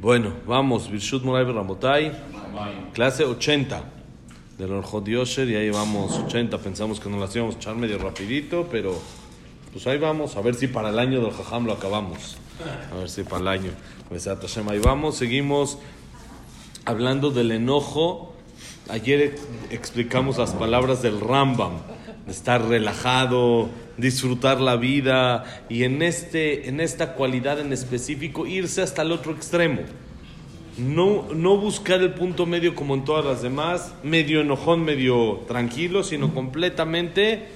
Bueno, vamos, Birshut Moray Ramotay, clase 80 del Orjot Yosher, y ahí vamos, 80, pensamos que nos las íbamos a echar medio rapidito, pero pues ahí vamos, a ver si para el año del Jajam lo acabamos, a ver si para el año, Hashem, ahí vamos, seguimos hablando del enojo, ayer explicamos las palabras del Rambam, estar relajado, disfrutar la vida y en, este, en esta cualidad en específico irse hasta el otro extremo. No, no buscar el punto medio como en todas las demás, medio enojón, medio tranquilo, sino completamente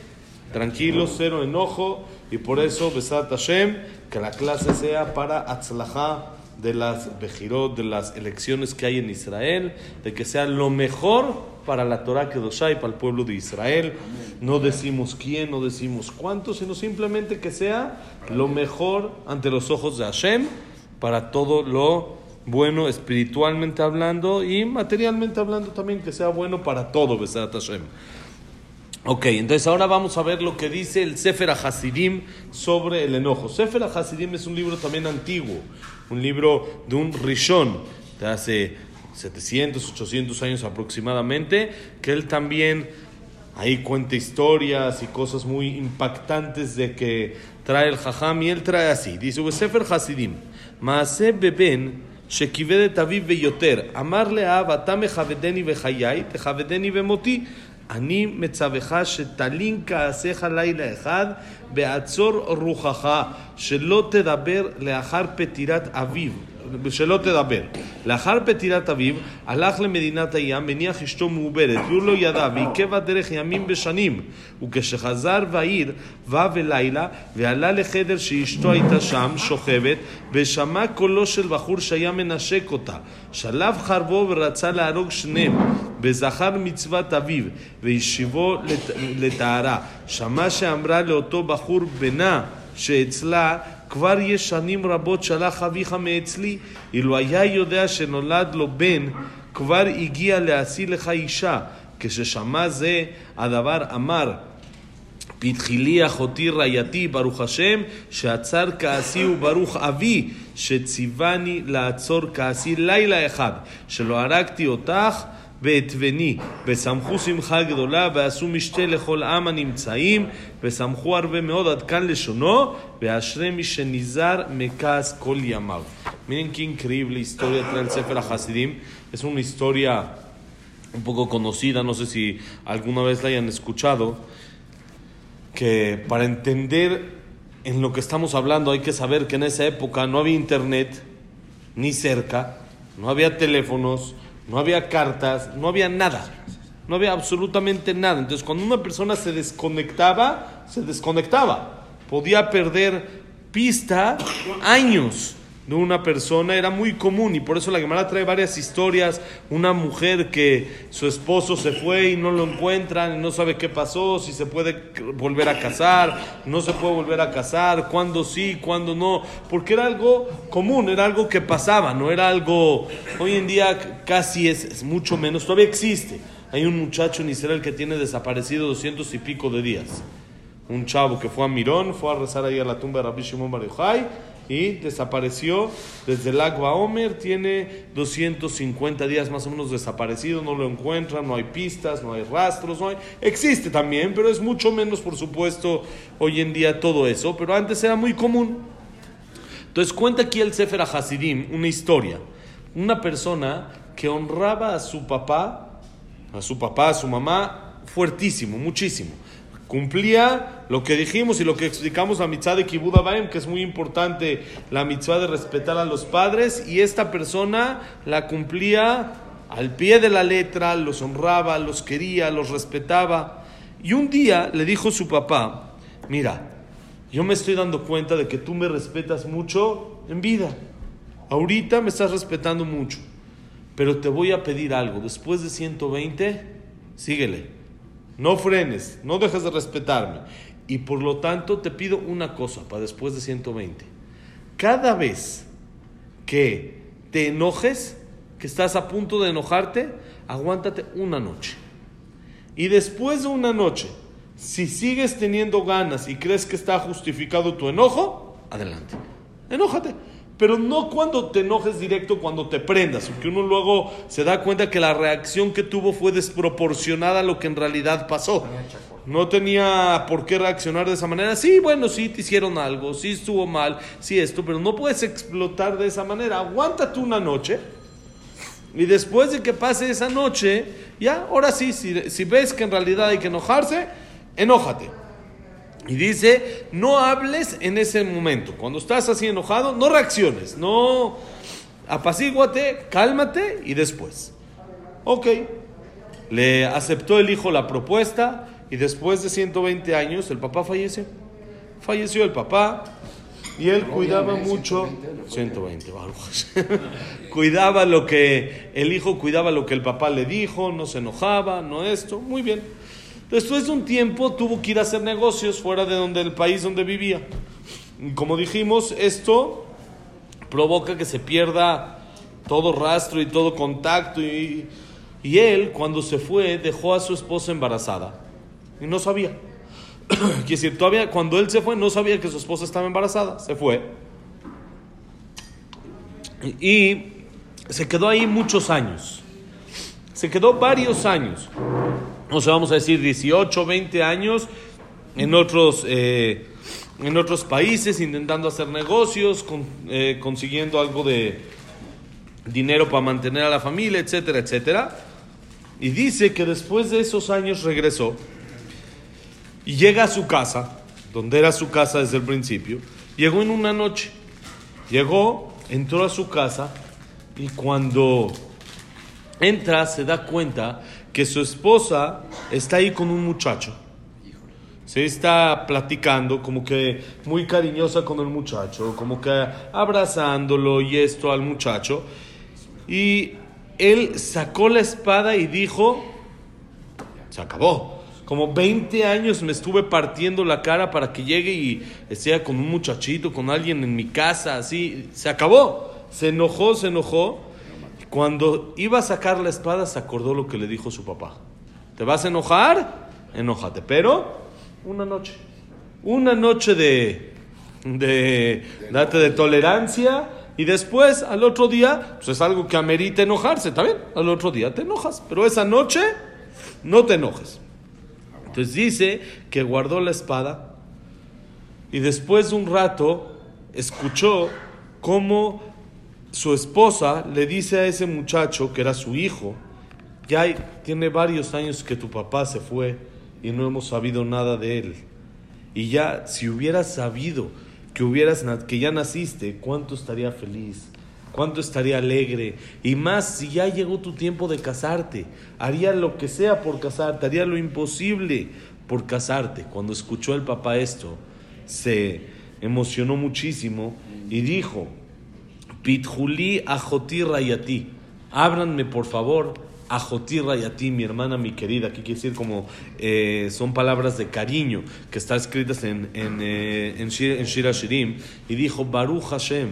tranquilo, cero enojo. Y por eso, Besat Hashem, que la clase sea para Atzlajá de las Bejirot, de las elecciones que hay en Israel, de que sea lo mejor para la Torah Kedoshá y para el pueblo de Israel. No decimos quién, no decimos cuánto, sino simplemente que sea lo mejor ante los ojos de Hashem para todo lo bueno espiritualmente hablando y materialmente hablando también, que sea bueno para todo, Besat Hashem. Ok, entonces ahora vamos a ver lo que dice el Sefer Hasidim sobre el enojo. Sefer Hasidim es un libro también antiguo, un libro de un Rishon de hace 700, 800 años aproximadamente, que él también ahí cuenta historias y cosas muy impactantes de que trae el Jajam y él trae así. Dice, Sefer Hasidim, Maase beben שכיבד את אביו ויותר, אמר לאב, אתה מכבדני בחיי, תכבדני במותי. אני מצווך שתלין כעשיך לילה אחד, בעצור רוחך, שלא תדבר לאחר פטירת אביו. שלא תדבר. לאחר פטירת אביו, הלך למדינת הים, מניח אשתו מעוברת, והוא לא ידע, ועיכב הדרך ימים בשנים. וכשחזר בעיר, בא בלילה, ועלה לחדר שאשתו הייתה שם, שוכבת, ושמע קולו של בחור שהיה מנשק אותה. שלף חרבו ורצה להרוג שניהם, וזכר מצוות אביו, והשיבו לט... לטהרה. שמע שאמרה לאותו בחור בנה, שאצלה כבר יש שנים רבות שלח אביך מאצלי, אילו היה יודע שנולד לו בן, כבר הגיע להשיא לך אישה. כששמע זה הדבר אמר, פתחילי אחותי רעייתי, ברוך השם, שעצר כעסי וברוך אבי, שציווני לעצור כעסי לילה אחד, שלא הרגתי אותך ואת בני, ושמחו שמחה גדולה, ועשו משתה לכל עם הנמצאים, ושמחו הרבה מאוד עד כאן לשונו, ואשרי מי שנזהר מכעס כל ימיו. Miren qué increíble historia trae el Sefer Hasidim. Es una historia un poco conocida, no sé si alguna vez la hayan escuchado, que para entender en lo que estamos hablando hay que saber que en esa época no había internet ni cerca, no había teléfonos, no había cartas, no había nada. No había absolutamente nada. Entonces, cuando una persona se desconectaba, se desconectaba. Podía perder pista años de una persona. Era muy común y por eso la Gemara trae varias historias. Una mujer que su esposo se fue y no lo encuentran, no sabe qué pasó, si se puede volver a casar, no se puede volver a casar, cuándo sí, cuándo no. Porque era algo común, era algo que pasaba, no era algo. Hoy en día casi es, mucho menos, todavía existe. Hay un muchacho en Israel que tiene desaparecido doscientos y pico de días. Un chavo que fue a Mirón, fue a rezar ahí a la tumba de Rabbi Shimon Bar y desapareció desde el Agua Omer, tiene 250 días más o menos desaparecido, no lo encuentran, no hay pistas, no hay rastros, no existe también, pero es mucho menos, por supuesto, hoy en día todo eso, pero antes era muy común. Entonces cuenta aquí el Sefer Hasidim una historia, una persona que honraba a su papá, a su papá, a su mamá, fuertísimo, muchísimo. Cumplía lo que dijimos y lo que explicamos la mitzvah de Kibbutz Abaim, que es muy importante la mitzvah de respetar a los padres, y esta persona la cumplía al pie de la letra, los honraba, los quería, los respetaba. Y un día le dijo su papá, mira, yo me estoy dando cuenta de que tú me respetas mucho en vida. Ahorita me estás respetando mucho, pero te voy a pedir algo. Después de 120, síguele. No frenes, no dejes de respetarme. Y por lo tanto te pido una cosa para después de 120. Cada vez que te enojes, que estás a punto de enojarte, aguántate una noche. Y después de una noche, si sigues teniendo ganas y crees que está justificado tu enojo, adelante. Enójate. Pero no cuando te enojes directo, cuando te prendas, porque uno luego se da cuenta que la reacción que tuvo fue desproporcionada a lo que en realidad pasó. No tenía por qué reaccionar de esa manera. Sí, bueno, sí te hicieron algo, sí estuvo mal, sí esto, pero no puedes explotar de esa manera. Aguántate una noche y después de que pase esa noche, ya, ahora sí, si, si ves que en realidad hay que enojarse, enójate. Y dice, no hables en ese momento. Cuando estás así enojado, no reacciones, no apacíguate, cálmate y después. Ok, le aceptó el hijo la propuesta y después de 120 años el papá falleció. Falleció el papá y él cuidaba mucho, 120, cuidaba lo que el hijo cuidaba lo que el papá le dijo, no se enojaba, no esto, muy bien. Después de un tiempo tuvo que ir a hacer negocios fuera de donde el país donde vivía. Como dijimos, esto provoca que se pierda todo rastro y todo contacto. Y, y él, cuando se fue, dejó a su esposa embarazada. Y no sabía. Quiere decir, todavía cuando él se fue, no sabía que su esposa estaba embarazada. Se fue. Y se quedó ahí muchos años. Se quedó varios años o sea, vamos a decir 18, 20 años en otros, eh, en otros países intentando hacer negocios, eh, consiguiendo algo de dinero para mantener a la familia, etcétera, etcétera. Y dice que después de esos años regresó y llega a su casa, donde era su casa desde el principio, llegó en una noche, llegó, entró a su casa y cuando entra se da cuenta que su esposa está ahí con un muchacho. Se está platicando, como que muy cariñosa con el muchacho, como que abrazándolo y esto al muchacho. Y él sacó la espada y dijo, se acabó. Como 20 años me estuve partiendo la cara para que llegue y esté con un muchachito, con alguien en mi casa, así. Se acabó. Se enojó, se enojó. Cuando iba a sacar la espada, se acordó lo que le dijo su papá. ¿Te vas a enojar? Enójate. Pero una noche. Una noche de, de, date de tolerancia y después al otro día, pues es algo que amerita enojarse, ¿está bien? Al otro día te enojas, pero esa noche no te enojes. Entonces dice que guardó la espada y después de un rato escuchó cómo su esposa le dice a ese muchacho, que era su hijo, ya tiene varios años que tu papá se fue y no hemos sabido nada de él. Y ya, si hubieras sabido que, hubieras, que ya naciste, ¿cuánto estaría feliz? ¿Cuánto estaría alegre? Y más si ya llegó tu tiempo de casarte. Haría lo que sea por casarte, haría lo imposible por casarte. Cuando escuchó el papá esto, se emocionó muchísimo y dijo, Pitjuli ajoti rayati. Ábranme, por favor, ajoti rayati, mi hermana, mi querida. Aquí quiere decir como eh, son palabras de cariño que están escritas en, en, eh, en, Shira Shirim. Y dijo, Baruch Hashem,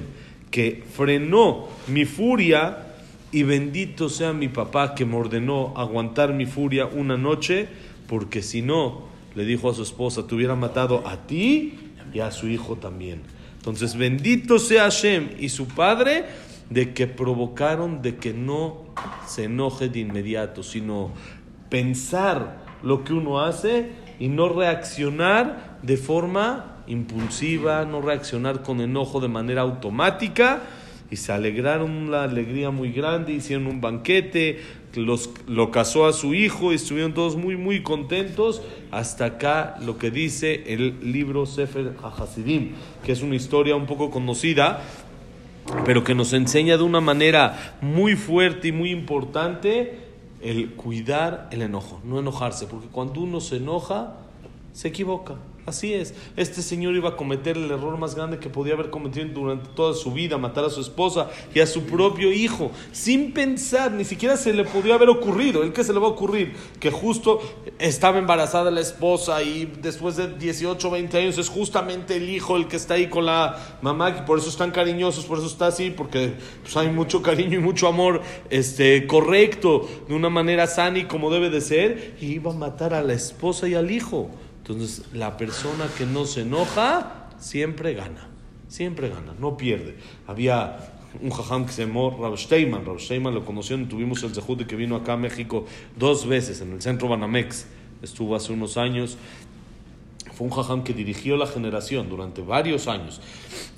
que frenó mi furia y bendito sea mi papá que me ordenó aguantar mi furia una noche, porque si no, le dijo a su esposa, te hubiera matado a ti y a su hijo también. Entonces, bendito sea Hashem y su padre de que provocaron de que no se enoje de inmediato, sino pensar lo que uno hace y no reaccionar de forma impulsiva, no reaccionar con enojo de manera automática. Y se alegraron una alegría muy grande, hicieron un banquete, los, lo casó a su hijo y estuvieron todos muy, muy contentos. Hasta acá lo que dice el libro Sefer HaHasidim, que es una historia un poco conocida, pero que nos enseña de una manera muy fuerte y muy importante el cuidar el enojo, no enojarse, porque cuando uno se enoja, se equivoca. Así es. Este señor iba a cometer el error más grande que podía haber cometido durante toda su vida, matar a su esposa y a su propio hijo, sin pensar, ni siquiera se le podía haber ocurrido. ¿El qué se le va a ocurrir? Que justo estaba embarazada la esposa y después de 18 o 20 años es justamente el hijo el que está ahí con la mamá, y por eso están cariñosos, por eso está así, porque pues, hay mucho cariño y mucho amor este, correcto, de una manera sana y como debe de ser, y iba a matar a la esposa y al hijo. Entonces, la persona que no se enoja siempre gana. siempre gana, no pierde. Había un jajam que se llamó Rav Steinman, Rav Steinman lo conoció, tuvimos el zehut que vino acá a México dos veces, en el centro Banamex, estuvo hace unos años, fue un jajam que dirigió la generación durante varios años,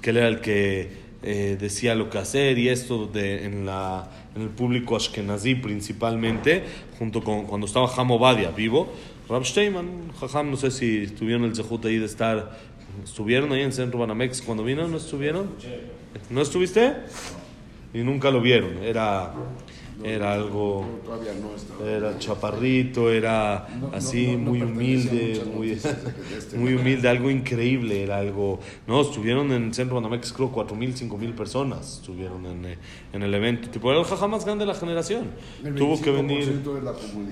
que él era el que eh, decía lo que hacer y esto de, en, la, en el público ashkenazí principalmente, junto con cuando estaba Badia vivo, Rab Steinman, jajam, no sé si tuvieron el zehut ahí de estar, estuvieron ahí en el centro Banamex cuando vino, ¿no estuvieron? ¿No estuviste? Y nunca lo vieron, era era algo, era chaparrito, era así, muy humilde, muy, este muy humilde, algo increíble, era algo, no, estuvieron en el centro Banamex, creo, cuatro mil, cinco mil personas estuvieron en, eh, en, el evento, tipo, era el jaja más grande de la generación, tuvo que venir,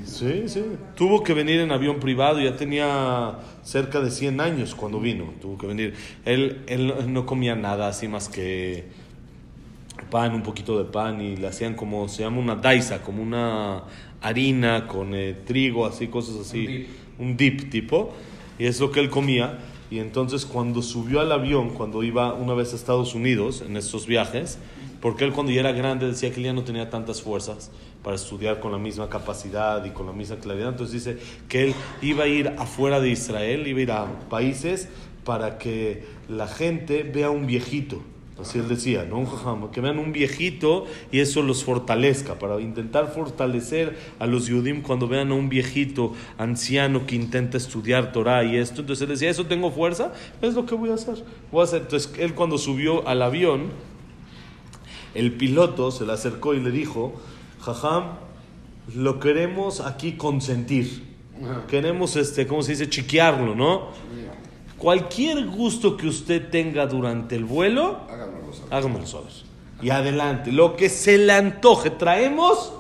sí, sí, tuvo que venir en avión privado, ya tenía cerca de 100 años cuando vino, tuvo que venir, él, él no comía nada así más que pan, un poquito de pan y le hacían como, se llama una daisa, como una harina con eh, trigo, así, cosas así, un dip. tipo, y es lo que él comía. Y entonces cuando subió al avión, cuando iba una vez a Estados Unidos en estos viajes, porque él cuando ya era grande decía que él ya no tenía tantas fuerzas para estudiar con la misma capacidad y con la misma claridad, entonces dice que él iba a ir afuera de Israel, iba a ir a países para que la gente vea un viejito Así él decía, ¿no? Un que vean un viejito y eso los fortalezca, para intentar fortalecer a los Yudim cuando vean a un viejito anciano que intenta estudiar Torah y esto. Entonces él decía, ¿eso tengo fuerza? Es lo que voy a hacer. Voy a hacer. Entonces él cuando subió al avión, el piloto se le acercó y le dijo, Jajam, lo queremos aquí consentir. Queremos, este, ¿cómo se dice? Chiquearlo, ¿no? Cualquier gusto que usted tenga durante el vuelo, hágamelo saber. Y adelante, lo que se le antoje, traemos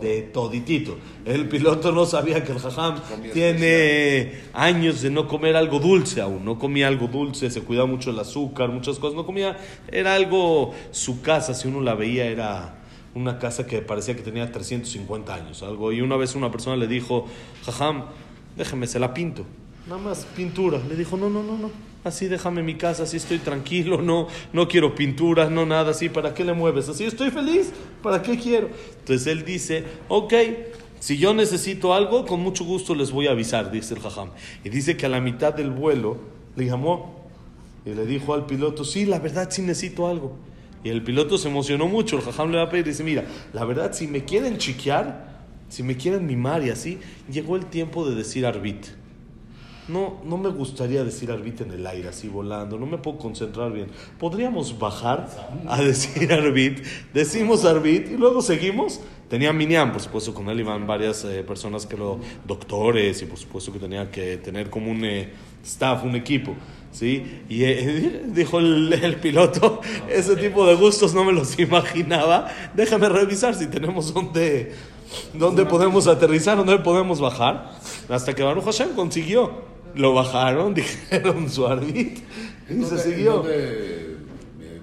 de toditito. El piloto no sabía que el jajam tiene años de no comer algo dulce aún, no comía algo dulce, se cuidaba mucho el azúcar, muchas cosas, no comía, era algo, su casa, si uno la veía, era una casa que parecía que tenía 350 años, algo. Y una vez una persona le dijo, jajam, déjeme, se la pinto nada más pintura. Le dijo, no, no, no, no, así déjame mi casa, así estoy tranquilo, no, no quiero pinturas, no nada así, ¿para qué le mueves? Así estoy feliz, ¿para qué quiero? Entonces él dice, ok, si yo necesito algo, con mucho gusto les voy a avisar, dice el jajam. Y dice que a la mitad del vuelo le llamó y le dijo al piloto, sí, la verdad sí necesito algo. Y el piloto se emocionó mucho, el jajam le va a pedir dice, mira, la verdad si me quieren chiquear, si me quieren mimar y así, llegó el tiempo de decir arbit no, no me gustaría decir arbit en el aire, así volando, no me puedo concentrar bien. ¿Podríamos bajar a decir arbit? Decimos arbit y luego seguimos. Tenía Miniam, por supuesto, con él iban varias eh, personas que lo, doctores, y por supuesto que tenía que tener como un eh, staff, un equipo. ¿sí? Y eh, dijo el, el, piloto, ese tipo de gustos no me los imaginaba. Déjame revisar si tenemos donde, donde podemos aterrizar, donde podemos bajar. Hasta que Baruch Hashem consiguió. Lo bajaron, dijeron su arbit y se siguió. ¿Dónde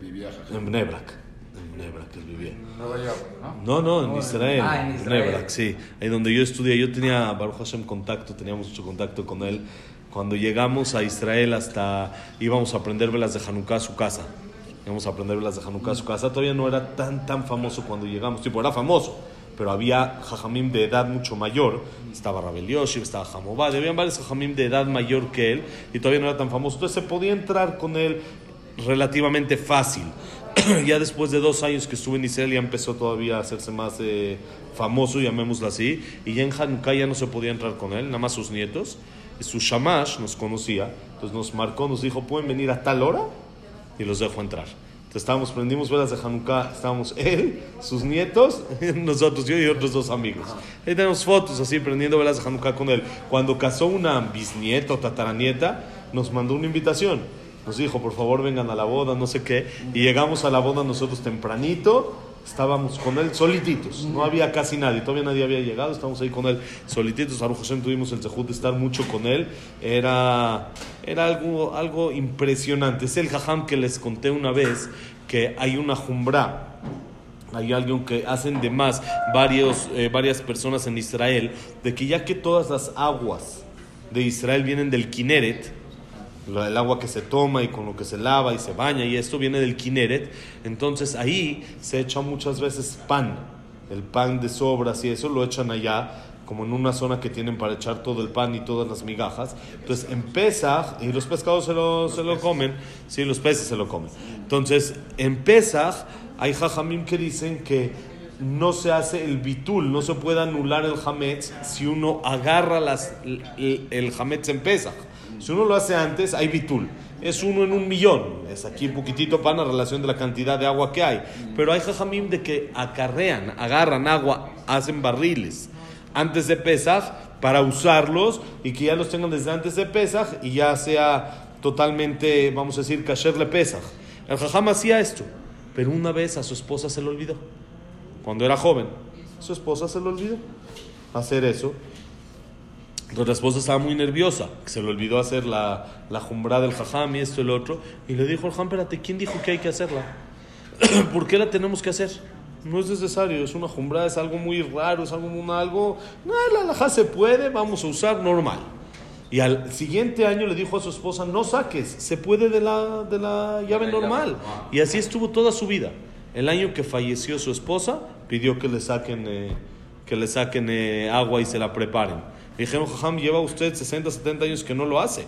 vivía En Bnebrak. En Bnebrak él vivía. Nueva York, ¿no? No, no, en Israel. Ah, en Israel. Bnebrak, sí. Ahí donde yo estudié, yo tenía Baruch Hashem contacto, teníamos mucho contacto con él. Cuando llegamos a Israel hasta íbamos a aprender velas de Hanukkah a su casa. Íbamos a aprender velas de Hanukkah a su casa. Todavía no era tan, tan famoso cuando llegamos. Tipo, era famoso pero había jajamim de edad mucho mayor. Estaba Rabel Yoshi, estaba Hamobad, había varios jajamim de edad mayor que él y todavía no era tan famoso. Entonces se podía entrar con él relativamente fácil. ya después de dos años que estuve en Israel ya empezó todavía a hacerse más eh, famoso, llamémoslo así, y ya en Hanukkah ya no se podía entrar con él, nada más sus nietos. Su shamash nos conocía, entonces nos marcó, nos dijo, pueden venir a tal hora y los dejo entrar estábamos, prendimos velas de Hanukkah, estábamos él, sus nietos, nosotros, yo y otros dos amigos. Ahí tenemos fotos así, prendiendo velas de Hanukkah con él. Cuando casó una bisnieta o tataranieta, nos mandó una invitación. Nos dijo, por favor, vengan a la boda, no sé qué. Y llegamos a la boda nosotros tempranito estábamos con él solititos, no había casi nadie, todavía nadie había llegado, estábamos ahí con él solititos, a José tuvimos el sejud de estar mucho con él, era, era algo, algo impresionante, es el jajam que les conté una vez, que hay una jumbra, hay algo que hacen de más varios, eh, varias personas en Israel, de que ya que todas las aguas de Israel vienen del Kineret, el agua que se toma y con lo que se lava y se baña y esto viene del Kineret. Entonces ahí se echa muchas veces pan, el pan de sobras y eso lo echan allá como en una zona que tienen para echar todo el pan y todas las migajas. Entonces en Pesach, y los pescados se lo, se lo comen, sí, los peces se lo comen. Entonces en Pesach hay jajamim que dicen que no se hace el bitul, no se puede anular el hametz si uno agarra las, el, el hametz en Pesach. Si uno lo hace antes, hay bitul. Es uno en un millón. Es aquí un poquitito pan a relación de la cantidad de agua que hay. Pero hay jajamim de que acarrean, agarran agua, hacen barriles antes de Pesach para usarlos y que ya los tengan desde antes de Pesach y ya sea totalmente, vamos a decir, kasher le Pesach. El jajam hacía esto, pero una vez a su esposa se le olvidó. Cuando era joven, su esposa se le olvidó hacer eso. Entonces la esposa estaba muy nerviosa, que se le olvidó hacer la, la jumbra del jajam y esto y el otro. Y le dijo al jajam, espérate, ¿quién dijo que hay que hacerla? ¿Por qué la tenemos que hacer? No es necesario, es una jumbra, es algo muy raro, es algo, un- algo, no, la alajá se puede, vamos a usar normal. Y al siguiente año le dijo a su esposa, no saques, se puede de la, de la llave normal. Y así estuvo toda su vida. El año que falleció su esposa, pidió que le saquen, eh, que le saquen eh, agua y se la preparen. Le dijeron, Jajam, lleva usted 60, 70 años que no lo hace.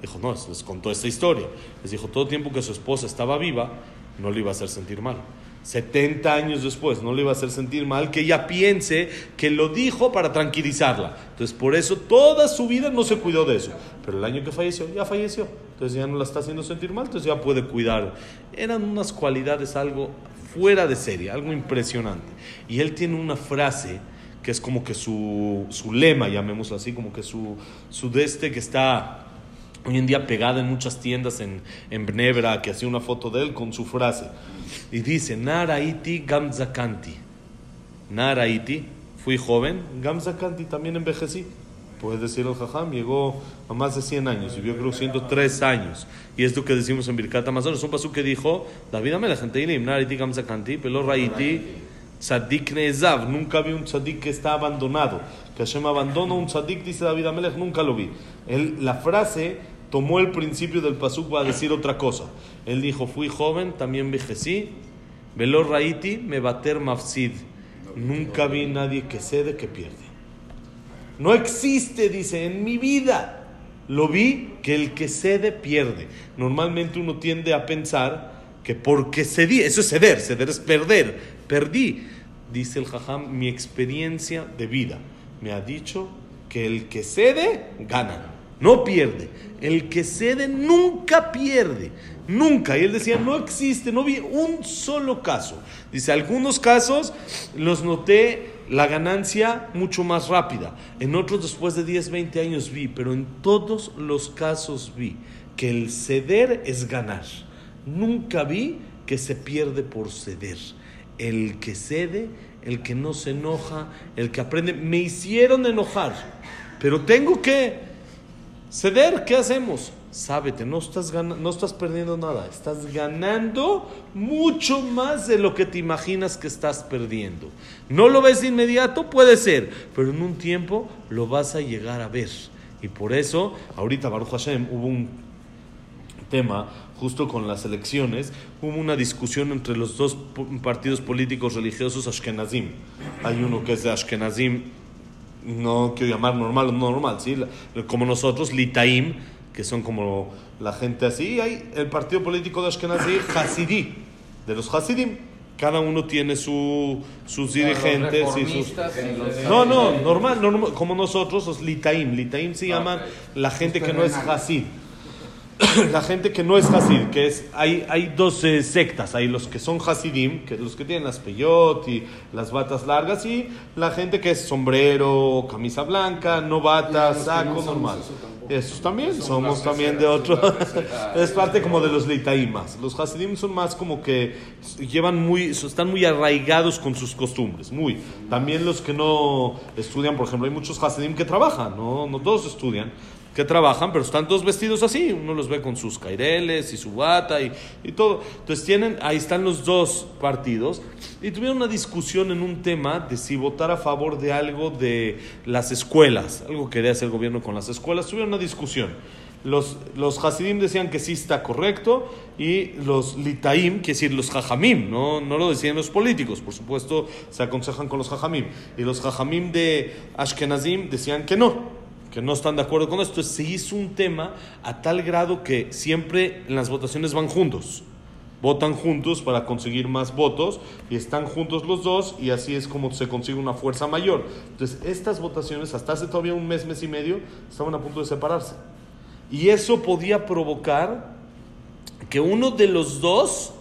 Dijo, no, les contó esta historia. Les dijo, todo tiempo que su esposa estaba viva, no le iba a hacer sentir mal. 70 años después, no le iba a hacer sentir mal que ella piense que lo dijo para tranquilizarla. Entonces, por eso toda su vida no se cuidó de eso. Pero el año que falleció, ya falleció. Entonces ya no la está haciendo sentir mal, entonces ya puede cuidar. Eran unas cualidades algo fuera de serie, algo impresionante. Y él tiene una frase que es como que su, su lema, llamémoslo así, como que su, su de este que está hoy en día pegada en muchas tiendas en, en Bnebra, que hacía una foto de él con su frase. Y dice, Naraiti Gamzakanti. Naraiti, fui joven, Gamzakanti también envejecí. Puedes decir el jajam, llegó a más de 100 años, vivió creo 103 años. Y es lo que decimos en Birkat Amazon, es un pasú que dijo, David Amelech, en Teilim, Naraiti Gamzakanti, pero Raiti Tzadik Nezav, nunca vi un tzadik que está abandonado. Que Hashem abandona un tzadik, dice David Amelech, nunca lo vi. Él, la frase tomó el principio del pasuk para decir otra cosa. Él dijo, fui joven, también envejecí. Velo Raiti, me bater mafsid. Nunca vi nadie que cede que pierde. No existe, dice, en mi vida. Lo vi que el que cede pierde. Normalmente uno tiende a pensar que porque cedí, eso es ceder, ceder es perder, perdí. Dice el jajam, mi experiencia de vida me ha dicho que el que cede gana, no pierde. El que cede nunca pierde, nunca. Y él decía, no existe, no vi un solo caso. Dice, algunos casos los noté la ganancia mucho más rápida. En otros después de 10, 20 años vi, pero en todos los casos vi que el ceder es ganar. Nunca vi que se pierde por ceder. El que cede, el que no se enoja, el que aprende, me hicieron enojar, pero tengo que ceder, ¿qué hacemos? Sábete, no estás, no estás perdiendo nada, estás ganando mucho más de lo que te imaginas que estás perdiendo. No lo ves de inmediato, puede ser, pero en un tiempo lo vas a llegar a ver. Y por eso, ahorita Baruch Hashem hubo un tema, justo con las elecciones, hubo una discusión entre los dos partidos políticos religiosos Ashkenazim. Hay uno que es de Ashkenazim, no quiero llamar normal o no normal, ¿sí? Como nosotros, Litaim, que son como la gente así, y hay el partido político de Ashkenazim, Hasidí, de los Hasidim. Cada uno tiene su, sus dirigentes y sus... No, no, normal, normal, como nosotros, los litaim. Litaim se llaman la gente que no es hasid. la gente que no es hasid, que es, hay, hay dos eh, sectas, hay los que son hasidim, que los que tienen las peyot y las batas largas, y la gente que es sombrero, camisa blanca, no bata, saco, no normal. eso. Esos también, Son somos también de otro. es parte como de los litaimas. Los hasidim son más como que llevan muy, están muy arraigados con sus costumbres, muy. También los que no estudian, por ejemplo, hay muchos hasidim que trabajan, no, no todos estudian, que trabajan, pero están todos vestidos así. Uno los ve con sus caireles y su bata y, y todo. Entonces tienen, ahí están los dos partidos y tuvieron una discusión en un tema de si votar a favor de algo de las escuelas, algo que quería hacer el gobierno con las escuelas. Tuvieron una discusión. Los, los Hasidim decían que sí está correcto y los Litaim, que decir los Jajamim, no, no lo decían los políticos, por supuesto se aconsejan con los Jajamim. Y los Jajamim de Ashkenazim decían que no, que no están de acuerdo con esto. Se hizo un tema a tal grado que siempre las votaciones van juntos. Votan juntos para conseguir más votos y están juntos los dos y así es como se consigue una fuerza mayor. Entonces, estas votaciones, hasta hace todavía un mes, mes y medio, estaban a punto de separarse. Y eso podía provocar que uno de los dos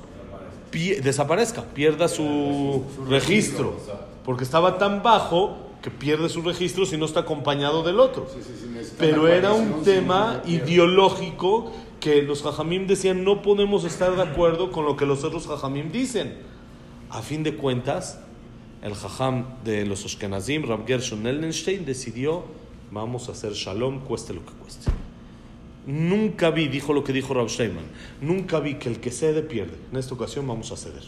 desaparezca, pierda su registro, porque estaba tan bajo que pierde su registro si no está acompañado del otro. Sí, sí, sí, necesitan Pero era un tema ideológico que los jajamim decían no podemos estar de acuerdo con lo que los otros jajamim dicen. A fin de cuentas, el jajam de los Ashkenazim, Rab Gershon Ellenstein, decidió vamos a hacer shalom cueste lo que cueste. Nunca vi, dijo lo que dijo Rab Steinman, nunca vi que el que cede pierde. En esta ocasión vamos a ceder.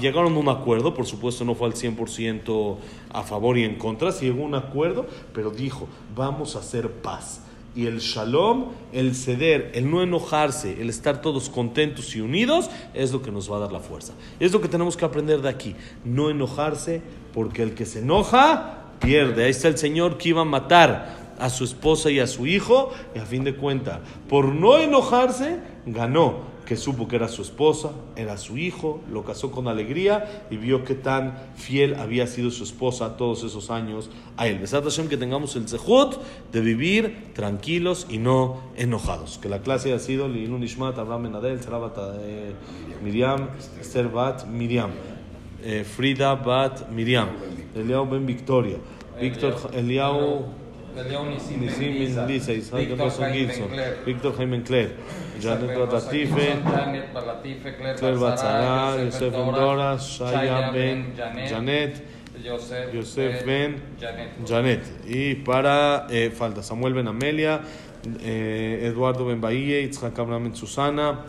Llegaron a un acuerdo, por supuesto no fue al 100% a favor y en contra, sí llegó a un acuerdo, pero dijo, vamos a hacer paz. Y el shalom, el ceder, el no enojarse, el estar todos contentos y unidos, es lo que nos va a dar la fuerza. Es lo que tenemos que aprender de aquí. No enojarse, porque el que se enoja, pierde. Ahí está el Señor que iba a matar a su esposa y a su hijo, y a fin de cuentas, por no enojarse, ganó, que supo que era su esposa, era su hijo, lo casó con alegría y vio que tan fiel había sido su esposa todos esos años a él. Besat Hashem, que tengamos el zehut de vivir tranquilos y no enojados. Que la clase ha sido Lilun Ishmat, Abraham Menadel, Sarah Bat eh, Miriam, Esther. Bat Miriam, eh, Frida Bat Miriam, Eliao Ben Victoria, Víctor. Eliau Nisim Nisim Ben Lisa, Isaac Víctor Jaime Gilson, Bencler. Víctor Jaime Claire, Janet Batatife, Batzara, Yosef Endora, Shaya Ben Janet, Yosef Ben Janet. Y para, eh, falta Samuel Ben Amelia, eh, Eduardo Ben Bahía, Itzhak Abraham Ben Susana,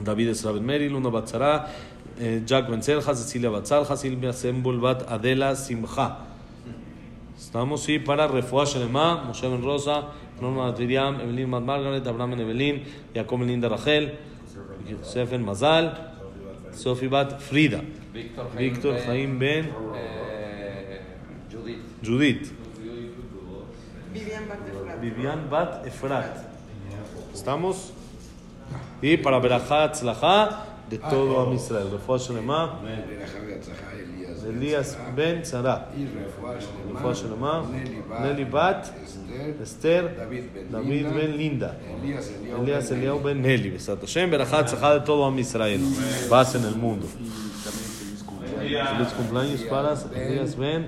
David Esra Ben Mary, Luna Batzara, eh, Jack Ben Selja, Cecilia Batzalja, Silvia Sembul Bat Adela Simcha. Estamos, sí, para Refuah Shelema, Moshe Ben Rosa, Norma Miriam, Evelyn Bat Margaret, Abraham Ben Evelyn, Jacob Ben Linda Rachel, Yosef Ben Mazal, Sofi Bat Frida, Víctor Jaim Ben eh, Judith. Judith, Vivian Bat Efrat. ¿Estamos? Y para Berajat Tzlajá de todo Am Israel. Refuah Shelema, Berajá Elías Ben Tzara. y Refuah Shelema, Nelly Bat, Esther, David Ben Linda. Elías Eliau Ben Nelly. Besat Hashem, Berajat Tzlajá de todo Am Israel. Paz en el mundo. Feliz cumpleaños. Para Elías Ben.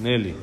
Nelly.